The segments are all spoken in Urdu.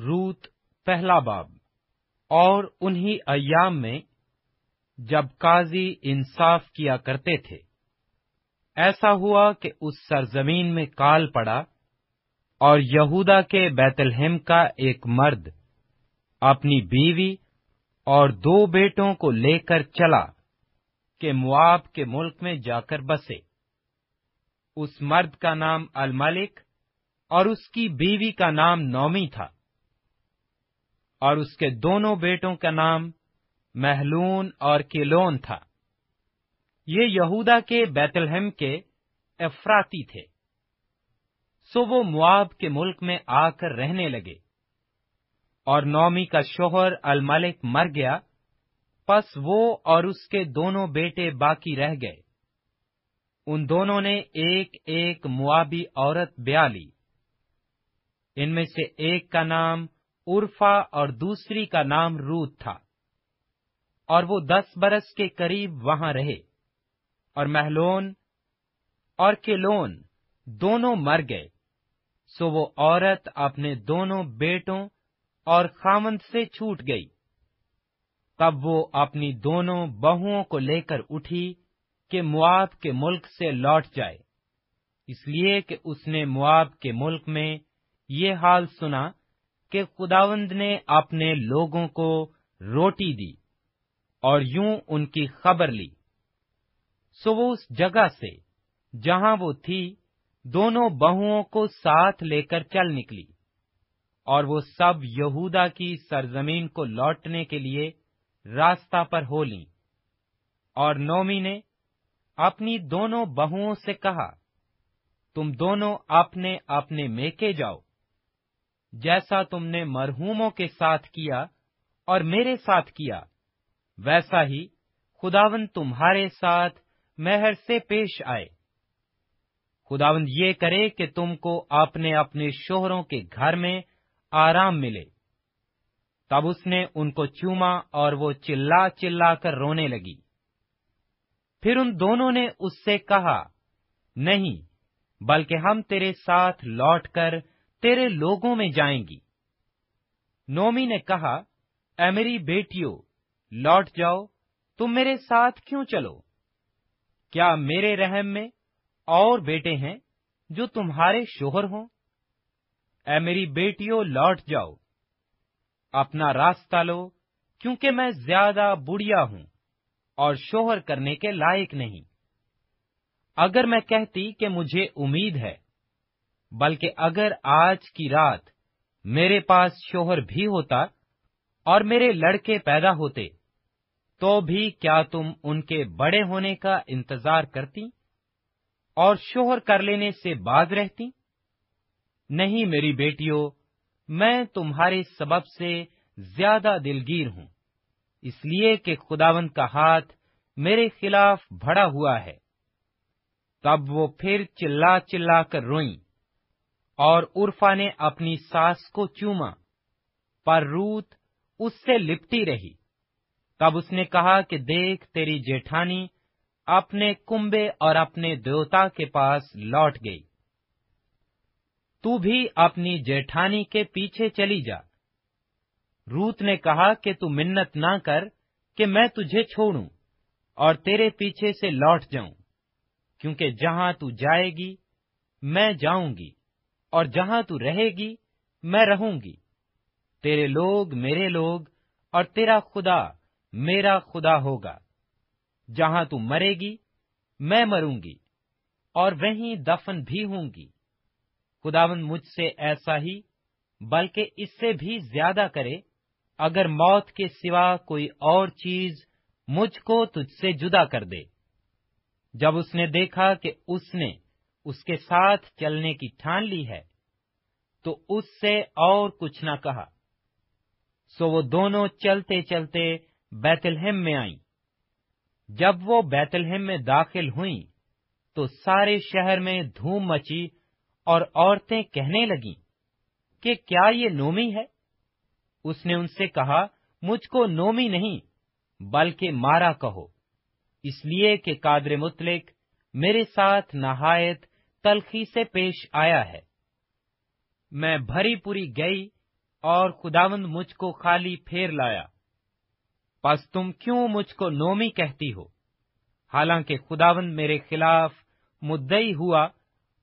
روت پہلا باب۔ اور انہی ایام میں جب قاضی انصاف کیا کرتے تھے، ایسا ہوا کہ اس سرزمین میں کال پڑا اور یہودا کے بیت الحم کا ایک مرد، اپنی بیوی اور دو بیٹوں کو لے کر چلا کہ مواب کے ملک میں جا کر بسے۔ اس مرد کا نام الملک اور اس کی بیوی کا نام نومی تھا۔ اور اس کے دونوں بیٹوں کا نام محلون اور کلون تھا۔ یہ یہودا کے بیت الحم کے افراتی تھے۔ سو وہ مواب کے ملک میں آ کر رہنے لگے۔ اور نومی کا شوہر الملک مر گیا۔ پس وہ اور اس کے دونوں بیٹے باقی رہ گئے۔ ان دونوں نے ایک ایک موابی عورت بیا لی۔ ان میں سے ایک کا نام عرفا اور دوسری کا نام روت تھا۔ اور وہ دس برس کے قریب وہاں رہے۔ اور محلون اور کلون دونوں مر گئے۔ سو وہ عورت اپنے دونوں بیٹوں اور خامند سے چھوٹ گئی۔ تب وہ اپنی دونوں بہوؤں کو لے کر اٹھی کہ مواب کے ملک سے لوٹ جائے۔ اس لیے کہ اس نے مواب کے ملک میں یہ حال سنا کہ خداوند نے اپنے لوگوں کو روٹی دی اور یوں ان کی خبر لی۔ سو وہ اس جگہ سے جہاں وہ تھی، دونوں بہوؤں کو ساتھ لے کر چل نکلی اور وہ سب یہودا کی سرزمین کو لوٹنے کے لیے راستہ پر ہو لیں۔ اور نومی نے اپنی دونوں بہوؤں سے کہا، تم دونوں اپنے اپنے میکے جاؤ۔ جیسا تم نے مرحوموں کے ساتھ کیا اور میرے ساتھ کیا، ویسا ہی خداون تمہارے ساتھ مہر سے پیش آئے۔ خداوند یہ کرے کہ تم کو اپنے اپنے شوہروں کے گھر میں آرام ملے۔ تب اس نے ان کو چوما اور وہ چلا چلا کر رونے لگی۔ پھر ان دونوں نے اس سے کہا، نہیں، بلکہ ہم تیرے ساتھ لوٹ کر تیرے لوگوں میں جائیں گی۔ نومی نے کہا، اے میری بیٹیوں لوٹ جاؤ، تم میرے ساتھ کیوں چلو؟ کیا میرے رحم میں اور بیٹے ہیں جو تمہارے شوہر ہوں؟ اے میری بیٹیوں لوٹ جاؤ۔ اپنا راستہ لو، کیونکہ میں زیادہ بڑھیا ہوں اور شوہر کرنے کے لائق نہیں۔ اگر میں کہتی کہ مجھے امید ہے بلکہ اگر آج کی رات میرے پاس شوہر بھی ہوتا اور میرے لڑکے پیدا ہوتے، تو بھی کیا تم ان کے بڑے ہونے کا انتظار کرتی اور شوہر کر لینے سے باز رہتی؟ نہیں میری بیٹیوں میں تمہارے سبب سے زیادہ دلگیر ہوں، اس لیے کہ خداون کا ہاتھ میرے خلاف بڑا ہوا ہے۔ تب وہ پھر چلا چلا کر روئیں۔ اور عرفا نے اپنی ساس کو چوما، پر روت اس سے لپٹی رہی۔ تب اس نے کہا کہ دیکھ تیری جیٹھانی اپنے کنبے اور اپنے دیوتا کے پاس لوٹ گئی۔ تو بھی اپنی جیٹھانی کے پیچھے چلی جا۔ روت نے کہا کہ تو منت نہ کر کہ میں تجھے چھوڑوں اور تیرے پیچھے سے لوٹ جاؤں، کیونکہ جہاں تو جائے گی، میں جاؤں گی۔ اور جہاں تو رہے گی، میں رہوں گی۔ تیرے لوگ میرے لوگ اور تیرا خدا میرا خدا ہوگا۔ جہاں تو مرے گی، میں مروں گی اور وہیں دفن بھی ہوں گی۔ خداون مجھ سے ایسا ہی، بلکہ اس سے بھی زیادہ کرے۔ اگر موت کے سوا کوئی اور چیز مجھ کو تجھ سے جدا کر دے۔ جب اس نے دیکھا کہ اس نے اس کے ساتھ چلنے کی ٹھان لی ہے، تو اس سے اور کچھ نہ کہا۔ سو وہ دونوں چلتے چلتے بیت الحم میں آئیں۔ جب وہ بیت الحم میں داخل ہوئیں، تو سارے شہر میں دھوم مچی اور عورتیں کہنے لگیں، کہ کیا یہ نومی ہے؟ اس نے ان سے کہا، مجھ کو نومی نہیں، بلکہ مارا کہو۔ اس لیے کہ قادر متلک میرے ساتھ نہایت تلخی سے پیش آیا ہے۔ میں بھری پوری گئی اور خداوند مجھ کو خالی پھیر لایا۔ پس تم کیوں مجھ کو نومی کہتی ہو؟ حالانکہ خداوند میرے خلاف مدئی ہوا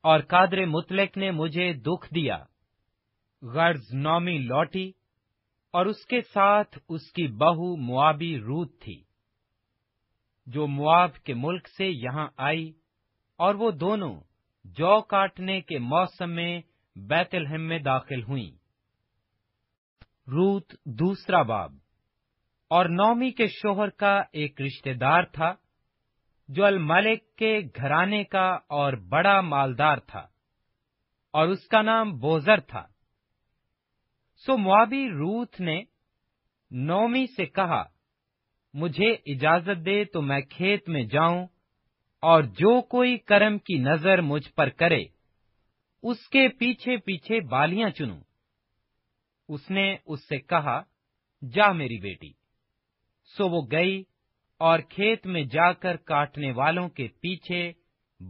اور قادر مطلق نے مجھے دکھ دیا۔ غرض نومی لوٹی اور اس کے ساتھ اس کی بہو موابی روت تھی۔ جو مواب کے ملک سے یہاں آئی اور وہ دونوں جو کاٹنے کے موسم میں بیت الحم میں داخل ہوئیں۔ روت دوسرا باب۔ اور نومی کے شوہر کا ایک رشتہ دار تھا، جو الملک کے گھرانے کا اور بڑا مالدار تھا، اور اس کا نام بوزر تھا۔ سو موابی روت نے نومی سے کہا، مجھے اجازت دے تو میں کھیت میں جاؤں اور جو کوئی کرم کی نظر مجھ پر کرے، اس کے پیچھے پیچھے بالیاں چنوں۔ اس نے اس سے کہا، جا میری بیٹی۔ سو وہ گئی اور کھیت میں جا کر کاٹنے والوں کے پیچھے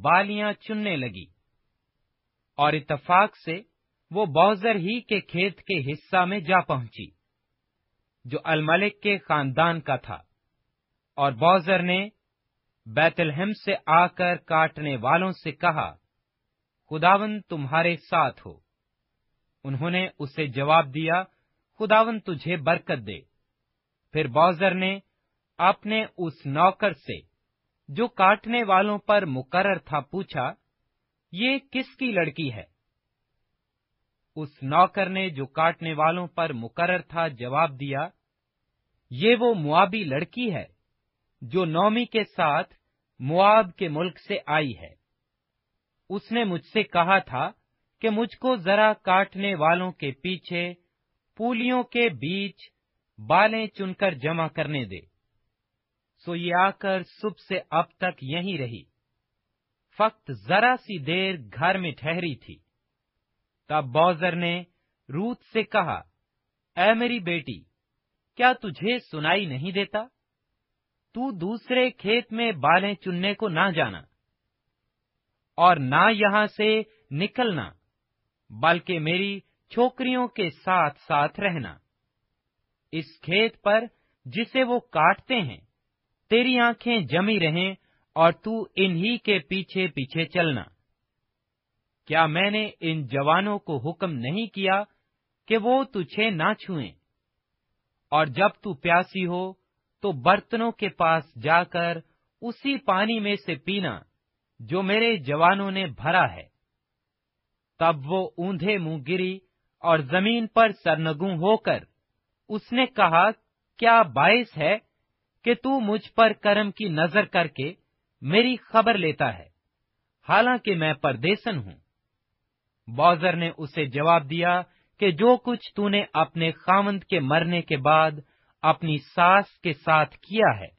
بالیاں چننے لگی۔ اور اتفاق سے وہ بوزر ہی کے کھیت کے حصہ میں جا پہنچی، جو الملک کے خاندان کا تھا۔ اور بوزر نے بیت الحم سے آ کر کاٹنے والوں سے کہا، خداون تمہارے ساتھ ہو۔ انہوں نے اسے جواب دیا، خداون تجھے برکت دے۔ پھر بوزر نے اپنے اس نوکر سے، جو کاٹنے والوں پر مقرر تھا، پوچھا، یہ کس کی لڑکی ہے؟ اس نوکر نے جو کاٹنے والوں پر مقرر تھا، جواب دیا، یہ وہ موابی لڑکی ہے۔ جو نومی کے ساتھ مواب کے ملک سے آئی ہے۔ اس نے مجھ سے کہا تھا کہ مجھ کو ذرا کاٹنے والوں کے پیچھے پولیوں کے بیچ بالیں چن کر جمع کرنے دے۔ سو یہ آ کر صبح سے اب تک یہیں رہی۔ فقط ذرا سی دیر گھر میں ٹھہری تھی۔ تب بوزر نے روت سے کہا، اے میری بیٹی، کیا تجھے سنائی نہیں دیتا؟ تو دوسرے کھیت میں بالیں چننے کو نہ جانا اور نہ یہاں سے نکلنا، بلکہ میری چھوکریوں کے ساتھ ساتھ رہنا۔ اس کھیت پر جسے وہ کاٹتے ہیں، تیری آنکھیں جمی رہیں اور تو انہی کے پیچھے پیچھے چلنا۔ کیا میں نے ان جوانوں کو حکم نہیں کیا کہ وہ تجھے نہ چھوئیں؟ اور جب تو پیاسی ہو تو برتنوں کے پاس جا کر اسی پانی میں سے پینا جو میرے جوانوں نے بھرا ہے۔ تب وہ اوندھے منہ گری اور زمین پر سرنگوں ہو کر اس نے کہا، کیا باعث ہے کہ تو مجھ پر کرم کی نظر کر کے میری خبر لیتا ہے؟ حالانکہ میں پردیسن ہوں۔ بوزر نے اسے جواب دیا کہ جو کچھ تو نے اپنے خامند کے مرنے کے بعد اپنی ساس کے ساتھ کیا ہے۔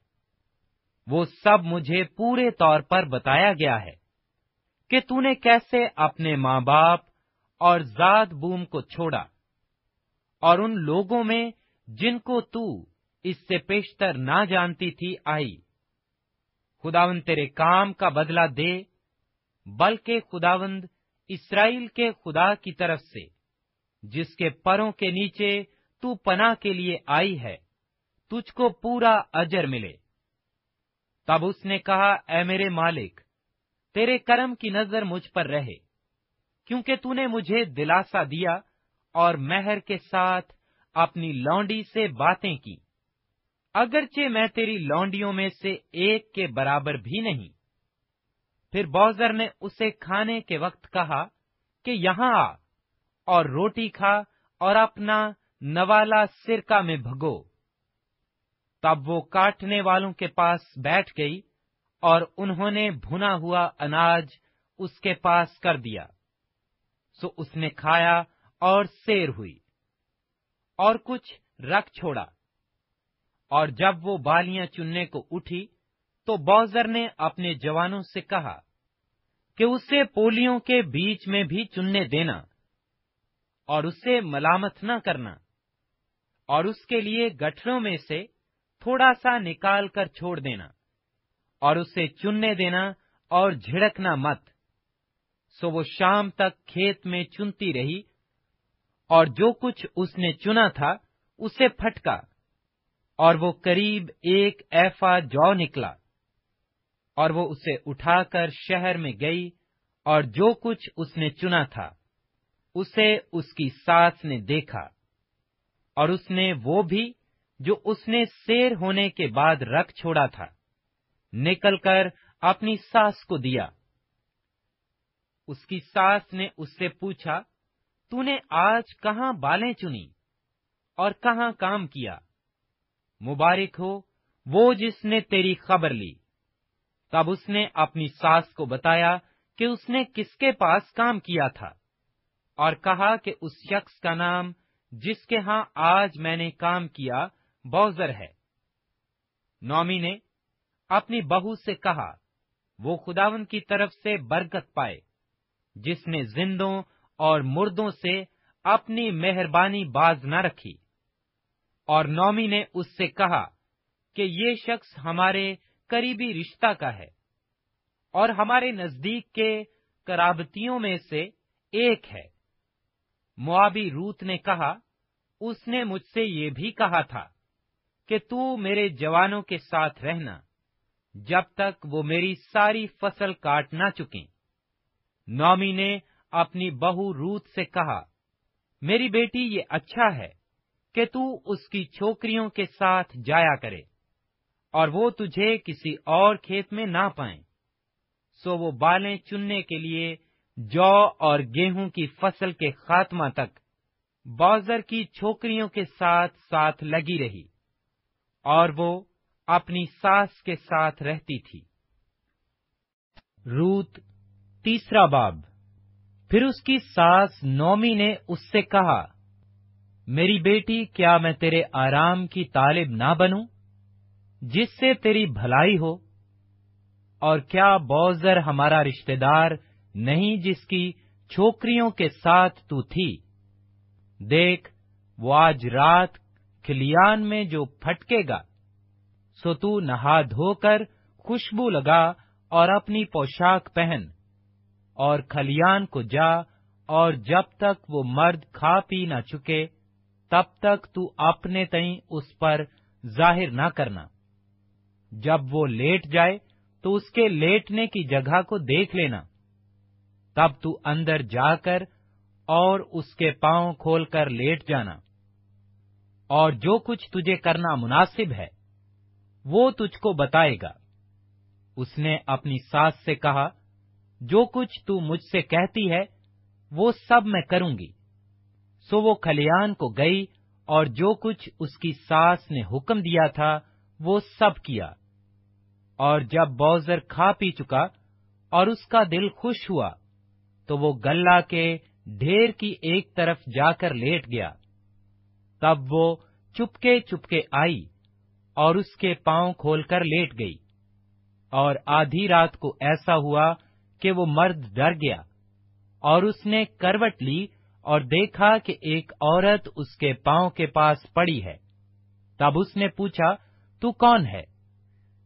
وہ سب مجھے پورے طور پر بتایا گیا ہے کہ تو نے کیسے اپنے ماں باپ اور ذات بوم کو چھوڑا اور ان لوگوں میں جن کو تو اس سے پیشتر نہ جانتی تھی آئی۔ خداوند تیرے کام کا بدلہ دے، بلکہ خداوند اسرائیل کے خدا کی طرف سے، جس کے پروں کے نیچے تو پناہ کے لیے آئی ہے۔ تجھ کو پورا اجر ملے۔ تب اس نے کہا، اے میرے مالک، تیرے کرم کی نظر مجھ پر رہے، کیونکہ تو نے مجھے دلاسا دیا اور مہر کے ساتھ اپنی لونڈی سے باتیں کی۔ اگرچہ میں تیری لونڈیوں میں سے ایک کے برابر بھی نہیں۔ پھر بوزر نے اسے کھانے کے وقت کہا کہ یہاں آ اور روٹی کھا اور اپنا نوالا سرکا میں بھگو۔ تب وہ کاٹنے والوں کے پاس بیٹھ گئی اور انہوں نے بھنا ہوا اناج اس کے پاس کر دیا۔ سو اس نے کھایا اور سیر ہوئی اور کچھ رکھ چھوڑا۔ اور جب وہ بالیاں چننے کو اٹھی تو بوزر نے اپنے جوانوں سے کہا کہ اسے پولیوں کے بیچ میں بھی چننے دینا اور اسے ملامت نہ کرنا اور اس کے لیے گٹھروں میں سے تھوڑا سا نکال کر چھوڑ دینا اور اسے چننے دینا اور جھڑکنا مت۔ سو وہ شام تک کھیت میں چنتی رہی اور جو کچھ اس نے چنا تھا اسے پھٹکا اور وہ قریب ایک ایفا جو نکلا اور وہ اسے اٹھا کر شہر میں گئی اور جو کچھ اس نے چنا تھا اسے اس کی ساس نے دیکھا اور اس نے وہ بھی جو اس نے سیر ہونے کے بعد رکھ چھوڑا تھا۔ نکل کر اپنی ساس کو دیا۔ اس کی ساس نے اس سے پوچھا، تو نے آج کہاں بالیں چنی اور کہاں کام کیا؟ مبارک ہو، وہ جس نے تیری خبر لی۔ تب اس نے اپنی ساس کو بتایا کہ اس نے کس کے پاس کام کیا تھا اور کہا کہ اس شخص کا نام، جس کے ہاں آج میں نے کام کیا بوزر ہے۔ نومی نے اپنی بہو سے کہا، وہ خداون کی طرف سے برکت پائے، جس نے زندوں اور مردوں سے اپنی مہربانی باز نہ رکھی۔ اور نومی نے اس سے کہا کہ یہ شخص ہمارے قریبی رشتہ کا ہے اور ہمارے نزدیک کے کرابتیوں میں سے ایک ہے۔ موابی روت نے کہا، اس نے مجھ سے یہ بھی کہا تھا کہ تو میرے جوانوں کے ساتھ رہنا، جب تک وہ میری ساری فصل کاٹ نہ چکیں۔ نومی نے اپنی بہو روت سے کہا، میری بیٹی یہ اچھا ہے کہ تو اس کی چھوکریوں کے ساتھ جایا کرے اور وہ تجھے کسی اور کھیت میں نہ پائیں۔ سو وہ بالیں چننے کے لیے جو اور گیہوں کی فصل کے خاتمہ تک بازر کی چھوکریوں کے ساتھ ساتھ لگی رہی۔ اور وہ اپنی ساس کے ساتھ رہتی تھی۔ روت، تیسرا باب۔ پھر اس کی ساس نومی نے اس سے کہا، میری بیٹی، کیا میں تیرے آرام کی طالب نہ بنوں؟ جس سے تیری بھلائی ہو۔ اور کیا بوزر ہمارا رشتہ دار نہیں جس کی چھوکریوں کے ساتھ تو تھی؟ دیکھ، وہ آج رات کھلیان میں جو پھٹکے گا، سو تو نہا دھو کر خوشبو لگا اور اپنی پوشاک پہن، اور کھلیان کو جا اور جب تک وہ مرد کھا پی نہ چکے، تب تک تو اپنے تئیں اس پر ظاہر نہ کرنا۔ جب وہ لیٹ جائے تو اس کے لیٹنے کی جگہ کو دیکھ لینا۔ تب تو اندر جا کر اور اس کے پاؤں کھول کر لیٹ جانا۔ اور جو کچھ تجھے کرنا مناسب ہے، وہ تجھ کو بتائے گا۔ اس نے اپنی ساس سے کہا، جو کچھ تو مجھ سے کہتی ہے، وہ سب میں کروں گی۔ سو وہ کھلیان کو گئی اور جو کچھ اس کی ساس نے حکم دیا تھا، وہ سب کیا۔ اور جب بوزر کھا پی چکا اور اس کا دل خوش ہوا، تو وہ گلہ کے ڈھیر کی ایک طرف جا کر لیٹ گیا۔ تب وہ چپکے چپکے آئی اور اس کے پاؤں کھول کر لیٹ گئی اور آدھی رات کو ایسا ہوا کہ وہ مرد ڈر گیا اور اس نے کروٹ لی اور دیکھا کہ ایک عورت اس کے پاؤں کے پاس پڑی ہے۔ تب اس نے پوچھا، تو کون ہے؟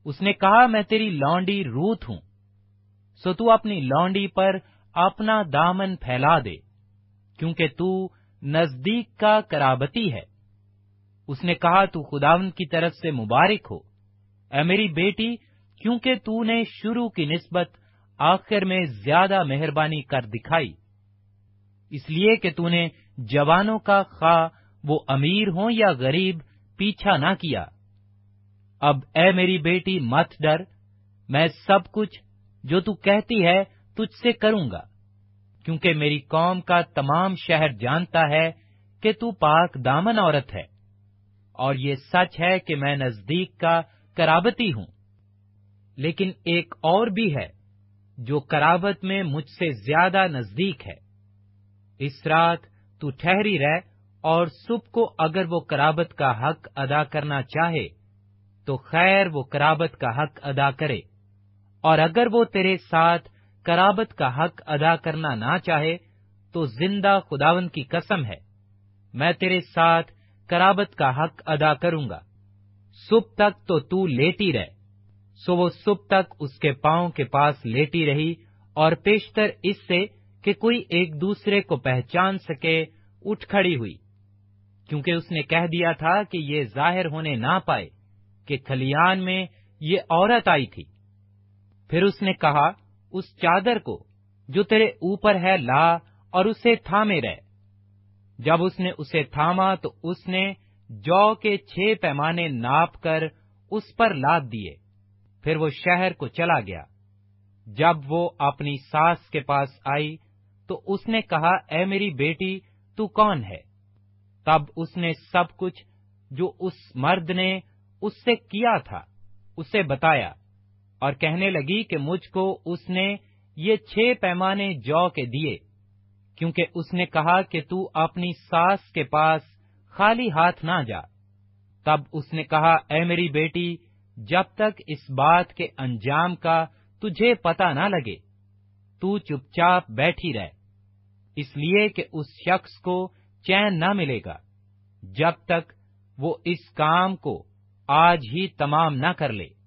اس نے کہا، میں تیری لانڈی روت ہوں، سو تو اپنی لانڈی پر اپنا دامن پھیلا دے، کیونکہ تو نزدیک کا کرابتی ہے۔ اس نے کہا، تو خداون کی طرف سے مبارک ہو۔ اے میری بیٹی، کیونکہ تو نے شروع کی نسبت آخر میں زیادہ مہربانی کر دکھائی، اس لیے کہ تو نے جوانوں کا خواہ وہ امیر ہوں یا غریب، پیچھا نہ کیا۔ اب اے میری بیٹی، مت ڈر، میں سب کچھ جو تو کہتی ہے تجھ سے کروں گا۔ کیونکہ میری قوم کا تمام شہر جانتا ہے کہ تو پاک دامن عورت ہے۔ اور یہ سچ ہے کہ میں نزدیک کا کرابتی ہوں۔ لیکن ایک اور بھی ہے جو کرابت میں مجھ سے زیادہ نزدیک ہے۔ اس رات تو ٹھہری رہ اور صبح کو اگر وہ کرابت کا حق ادا کرنا چاہے تو خیر وہ کرابت کا حق ادا کرے۔ اور اگر وہ تیرے ساتھ کرابت کا حق ادا کرنا نہ چاہے تو زندہ خداون کی قسم ہے۔ میں تیرے ساتھ کرابت کا حق ادا کروں گا۔ صبح تک تو تو لیٹی رہ۔ سو وہ صبح تک اس کے پاؤں کے پاس لیٹی رہی اور پیشتر اس سے کہ کوئی ایک دوسرے کو پہچان سکے، اٹھ کھڑی ہوئی۔ کیونکہ اس نے کہہ دیا تھا کہ یہ ظاہر ہونے نہ پائے کہ کھلیان میں یہ عورت آئی تھی۔ پھر اس نے کہا اس چادر کو جو تیرے اوپر ہے لا اور اسے تھامے رہ۔ جب اس نے اسے تھاما تو اس نے جو کے چھ پیمانے ناپ کر اس پر لاد دیے۔ پھر وہ شہر کو چلا گیا۔ جب وہ اپنی ساس کے پاس آئی تو اس نے کہا، اے میری بیٹی، تو کون ہے؟ تب اس نے سب کچھ جو اس مرد نے اس سے کیا تھا، اسے بتایا۔ اور کہنے لگی کہ مجھ کو اس نے یہ چھ پیمانے جو کے دیے، کیونکہ اس نے کہا کہ تو اپنی ساس کے پاس خالی ہاتھ نہ جا۔ تب اس نے کہا، اے میری بیٹی، جب تک اس بات کے انجام کا تجھے پتا نہ لگے، تو چپ چاپ بیٹھی رہ۔ اس لیے کہ اس شخص کو چین نہ ملے گا، جب تک وہ اس کام کو آج ہی تمام نہ کر لے۔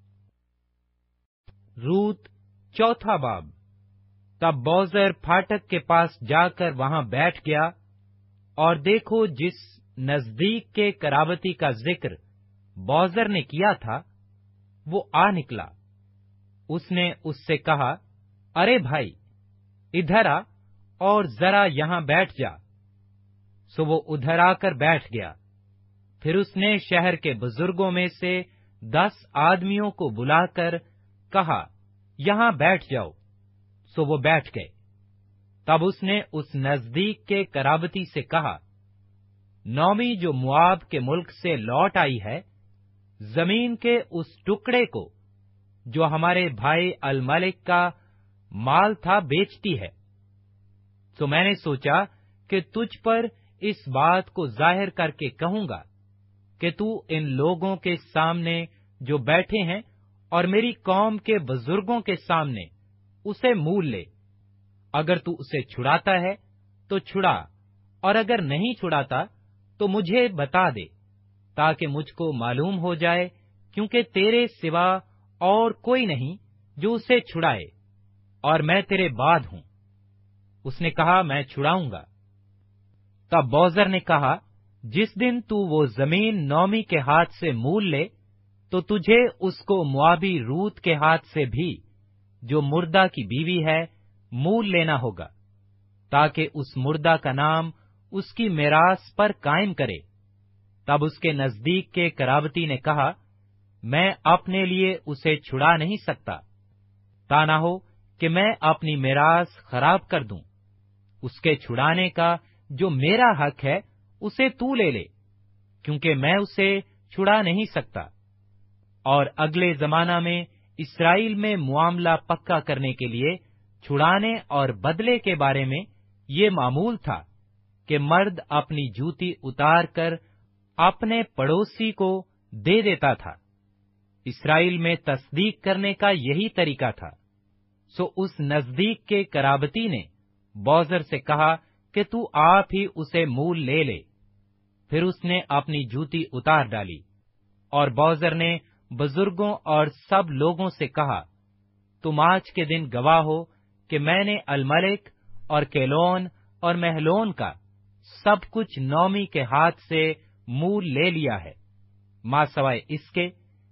روت چوتھا باب۔ تب بوزر پھاٹک کے پاس جا کر وہاں بیٹھ گیا اور دیکھو جس نزدیک کے کرابتی کا ذکر بوزر نے کیا تھا، وہ آ نکلا۔ اس نے اس سے کہا، ارے بھائی، ادھر آ اور ذرا یہاں بیٹھ جا۔ سو وہ ادھر آ کر بیٹھ گیا۔ پھر اس نے شہر کے بزرگوں میں سے دس آدمیوں کو بلا کر کہا، یہاں بیٹھ جاؤ۔ سو وہ بیٹھ گئے۔ تب اس نے اس نزدیک کے کرابتی سے کہا، نومی جو مواب کے ملک سے لوٹ آئی ہے، زمین کے اس ٹکڑے کو جو ہمارے بھائی الملک کا مال تھا بیچتی ہے۔ تو میں نے سوچا کہ تجھ پر اس بات کو ظاہر کر کے کہوں گا کہ تو ان لوگوں کے سامنے جو بیٹھے ہیں اور میری قوم کے بزرگوں کے سامنے اسے مول لے۔ اگر تو اسے چھڑاتا ہے تو چھڑا، اور اگر نہیں چھڑاتا تو مجھے بتا دے، تاکہ مجھ کو معلوم ہو جائے، کیونکہ تیرے سوا اور کوئی نہیں جو اسے چھڑائے، اور میں تیرے بعد ہوں۔ اس نے کہا، میں چھڑاؤں گا۔ تب بوزر نے کہا، جس دن تو وہ زمین نومی کے ہاتھ سے مول لے تو تجھے اس کو موابی روت کے ہاتھ سے بھی، جو مردہ کی بیوی ہے، مول لینا ہوگا، تاکہ اس مردہ کا نام اس کی میراث پر قائم کرے۔ تب اس کے نزدیک کے کرابتی نے کہا، میں اپنے لیے اسے چھڑا نہیں سکتا۔ تا نہ ہو کہ میں اپنی میراث خراب کر دوں۔ اس کے چھڑانے کا جو میرا حق ہے، اسے تو لے لے، کیونکہ میں اسے چھڑا نہیں سکتا۔ اور اگلے زمانہ میں اسرائیل میں معاملہ پکا کرنے کے لیے چھڑانے اور بدلے کے بارے میں یہ معمول تھا کہ مرد اپنی جوتی اتار کر اپنے پڑوسی کو دے دیتا تھا۔ اسرائیل میں تصدیق کرنے کا یہی طریقہ تھا۔ سو اس نزدیک کے کرابتی نے بوزر سے کہا کہ تو آپ ہی اسے مول لے لے۔ پھر اس نے اپنی جوتی اتار ڈالی اور بوزر نے بزرگوں اور سب لوگوں سے کہا، تم آج کے دن گواہ ہو کہ میں نے الملک اور کیلون اور محلون کا سب کچھ نومی کے ہاتھ سے مول لے لیا ہے۔ ماں سوائے اس کے،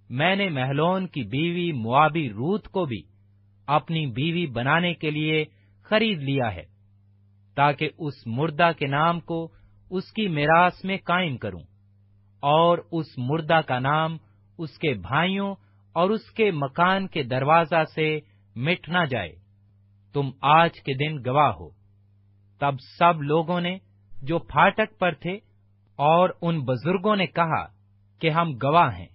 میں نے محلون کی بیوی موابی روت کو بھی اپنی بیوی بنانے کے لیے خرید لیا ہے، تاکہ اس مردہ کے نام کو اس کی میراث میں قائم کروں اور اس مردہ کا نام اس کے بھائیوں اور اس کے مکان کے دروازہ سے مٹ نہ جائے۔ تم آج کے دن گواہ ہو۔ تب سب لوگوں نے جو پھاٹک پر تھے اور ان بزرگوں نے کہا کہ ہم گواہ ہیں۔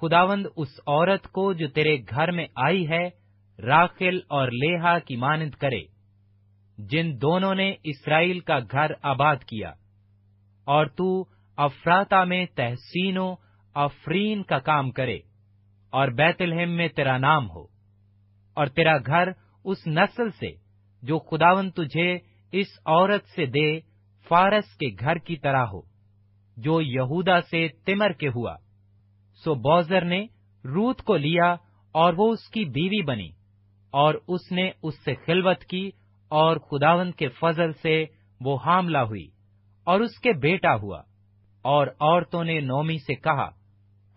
خداوند اس عورت کو جو تیرے گھر میں آئی ہے، راخل اور لیہا کی مانند کرے۔ جن دونوں نے اسرائیل کا گھر آباد کیا، اور تو افراتا میں تحسینوں افرین کا کام کرے اور بیت الحم میں تیرا نام ہو اور تیرا گھر اس نسل سے جو خداون تجھے اس عورت سے دے فارس کے گھر کی طرح ہو، جو یہودا سے تمر کے ہوا۔ سو بوزر نے روت کو لیا اور وہ اس کی بیوی بنی اور اس نے اس سے خلوت کی اور خداون کے فضل سے وہ حاملہ ہوئی اور اس کے بیٹا ہوا اور عورتوں نے نومی سے کہا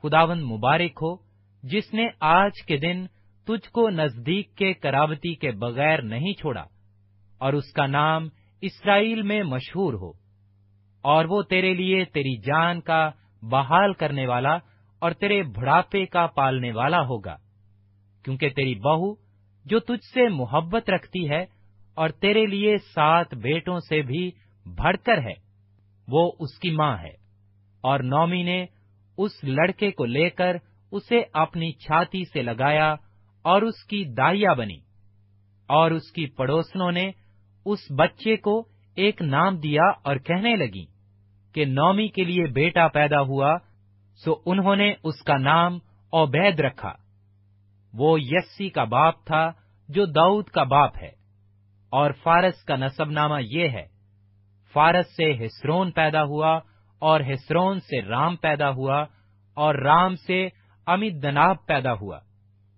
خداون مبارک ہو، جس نے آج کے دن تجھ کو نزدیک کے کرابتی کے بغیر نہیں چھوڑا، اور اس کا نام اسرائیل میں مشہور ہو، اور وہ تیرے لیے تیری جان کا بحال کرنے والا اور تیرے بڑھاپے کا پالنے والا ہوگا، کیونکہ تیری بہو جو تجھ سے محبت رکھتی ہے اور تیرے لیے سات بیٹوں سے بھی بڑھ کر ہے، وہ اس کی ماں ہے، اور نومی نے اس لڑکے کو لے کر اسے اپنی چھاتی سے لگایا اور اس کی دائیا بنی اور اس کی پڑوسنوں نے اس بچے کو ایک نام دیا اور کہنے لگی کہ نومی کے لیے بیٹا پیدا ہوا، سو انہوں نے اس کا نام اوبید رکھا۔ وہ یسی کا باپ تھا جو داؤد کا باپ ہے۔ اور فارس کا نصب نامہ یہ ہے، فارس سے ہسرون پیدا ہوا اور ہسرون سے رام پیدا ہوا اور رام سے امت دناب پیدا ہوا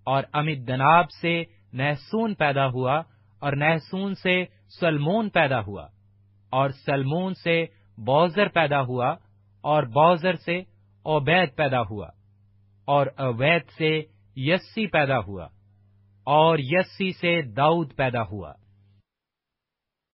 اور امت دناب سے نحسون پیدا ہوا اور نحسون سے سلمون پیدا ہوا اور سلمون سے بوزر پیدا ہوا اور بوزر سے اوبید پیدا ہوا اور اوید سے یسی پیدا ہوا اور یسی سے داؤد پیدا ہوا۔